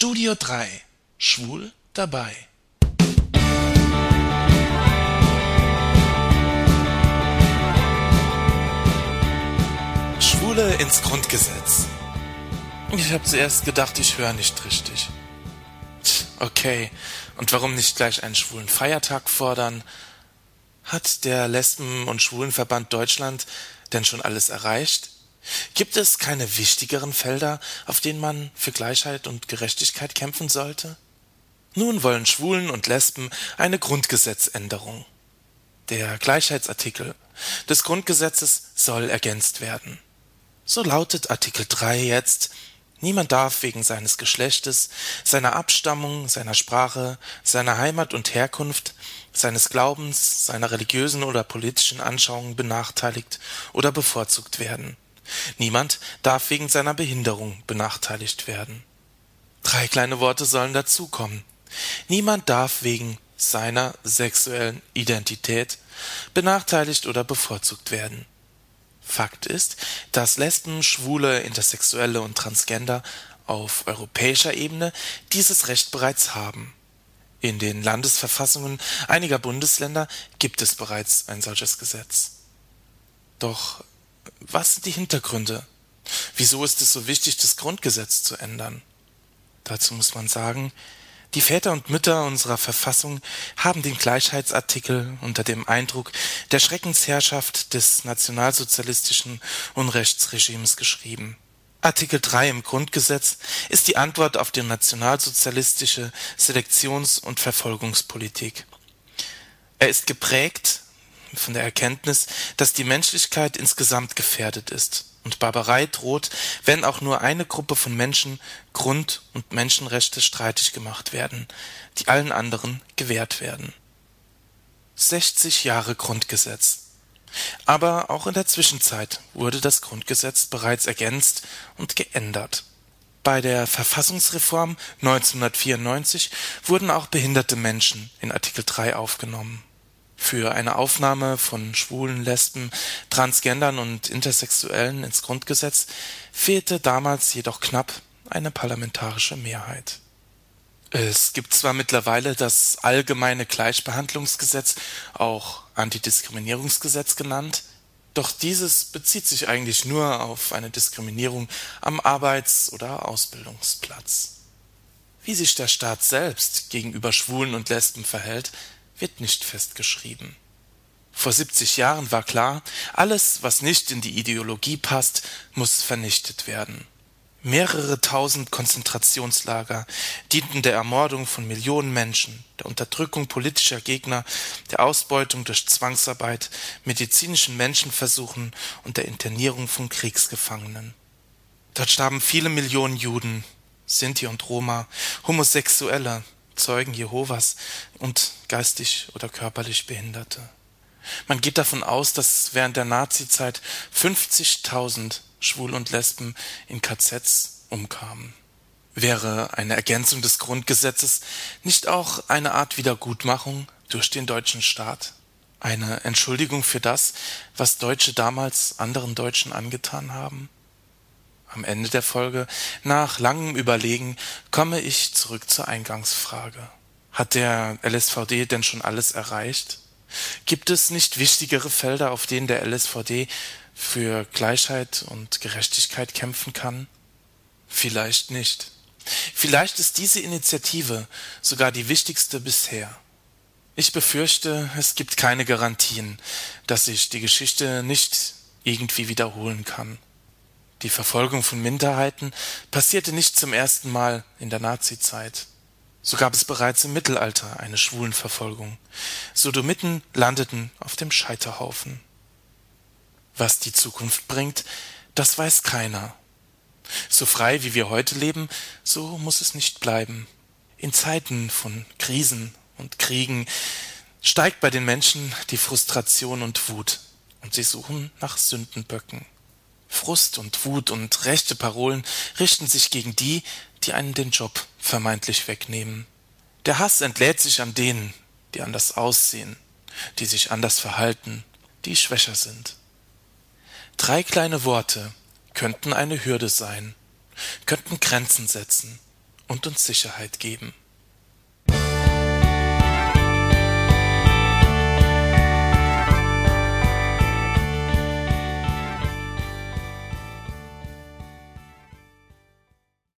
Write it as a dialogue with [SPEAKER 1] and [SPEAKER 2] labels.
[SPEAKER 1] Studio 3 Schwul dabei. Schwule ins Grundgesetz. Ich habe zuerst gedacht, ich höre nicht richtig. Okay, und warum nicht gleich einen schwulen Feiertag fordern? Hat der Lesben- und Schwulenverband Deutschland denn schon alles erreicht? Gibt es keine wichtigeren Felder, auf denen man für Gleichheit und Gerechtigkeit kämpfen sollte? Nun wollen Schwulen und Lesben eine Grundgesetzänderung. Der Gleichheitsartikel des Grundgesetzes soll ergänzt werden. So lautet Artikel 3 jetzt Niemand darf wegen seines Geschlechtes, seiner Abstammung, seiner Sprache, seiner Heimat und Herkunft, seines Glaubens, seiner religiösen oder politischen Anschauungen benachteiligt oder bevorzugt werden Niemand darf wegen seiner Behinderung benachteiligt werden. Drei kleine Worte sollen dazukommen. Niemand darf wegen seiner sexuellen Identität benachteiligt oder bevorzugt werden. Fakt ist, dass Lesben, Schwule, Intersexuelle und Transgender auf europäischer Ebene dieses Recht bereits haben. In den Landesverfassungen einiger Bundesländer gibt es bereits ein solches Gesetz. Doch was sind die Hintergründe? Wieso ist es so wichtig, das Grundgesetz zu ändern? Dazu muss man sagen, die Väter und Mütter unserer Verfassung haben den Gleichheitsartikel unter dem Eindruck der Schreckensherrschaft des nationalsozialistischen Unrechtsregimes geschrieben. Artikel 3 im Grundgesetz ist die Antwort auf die nationalsozialistische Selektions- und Verfolgungspolitik. Er ist geprägt von der Erkenntnis, dass die Menschlichkeit insgesamt gefährdet ist und Barbarei droht, wenn auch nur eine Gruppe von Menschen Grund- und Menschenrechte streitig gemacht werden, die allen anderen gewährt werden. 60 Jahre Grundgesetz. Aber auch in der Zwischenzeit wurde das Grundgesetz bereits ergänzt und geändert. Bei der Verfassungsreform 1994 wurden auch behinderte Menschen in Artikel 3 aufgenommen für eine Aufnahme von Schwulen, Lesben, Transgendern und Intersexuellen ins Grundgesetz fehlte damals jedoch knapp eine parlamentarische Mehrheit. Es gibt zwar mittlerweile das Allgemeine Gleichbehandlungsgesetz, auch Antidiskriminierungsgesetz genannt, doch dieses bezieht sich eigentlich nur auf eine Diskriminierung am Arbeits- oder Ausbildungsplatz. Wie sich der Staat selbst gegenüber Schwulen und Lesben verhält, wird nicht festgeschrieben. Vor 70 Jahren war klar, alles, was nicht in die Ideologie passt, muss vernichtet werden. Mehrere tausend Konzentrationslager dienten der Ermordung von Millionen Menschen, der Unterdrückung politischer Gegner, der Ausbeutung durch Zwangsarbeit, medizinischen Menschenversuchen und der Internierung von Kriegsgefangenen. Dort starben viele Millionen Juden, Sinti und Roma, Homosexuelle, Zeugen Jehovas und geistig oder körperlich Behinderte. Man geht davon aus, dass während der Nazizeit 50.000 Schwul und Lesben in KZs umkamen. Wäre eine Ergänzung des Grundgesetzes nicht auch eine Art Wiedergutmachung durch den deutschen Staat? Eine Entschuldigung für das, was Deutsche damals anderen Deutschen angetan haben? Am Ende der Folge, nach langem Überlegen, komme ich zurück zur Eingangsfrage. Hat der LSVD denn schon alles erreicht? Gibt es nicht wichtigere Felder, auf denen der LSVD für Gleichheit und Gerechtigkeit kämpfen kann? Vielleicht nicht. Vielleicht ist diese Initiative sogar die wichtigste bisher. Ich befürchte, es gibt keine Garantien, dass sich die Geschichte nicht irgendwie wiederholen kann. Die Verfolgung von Minderheiten passierte nicht zum ersten Mal in der Nazizeit. So gab es bereits im Mittelalter eine Schwulenverfolgung. Sodomiten landeten auf dem Scheiterhaufen. Was die Zukunft bringt, das weiß keiner. So frei wie wir heute leben, so muss es nicht bleiben. In Zeiten von Krisen und Kriegen steigt bei den Menschen die Frustration und Wut, und sie suchen nach Sündenböcken. Frust und Wut und rechte Parolen richten sich gegen die, die einen den Job vermeintlich wegnehmen. Der Hass entlädt sich an denen, die anders aussehen, die sich anders verhalten, die schwächer sind. Drei kleine Worte könnten eine Hürde sein, könnten Grenzen setzen und uns Sicherheit geben.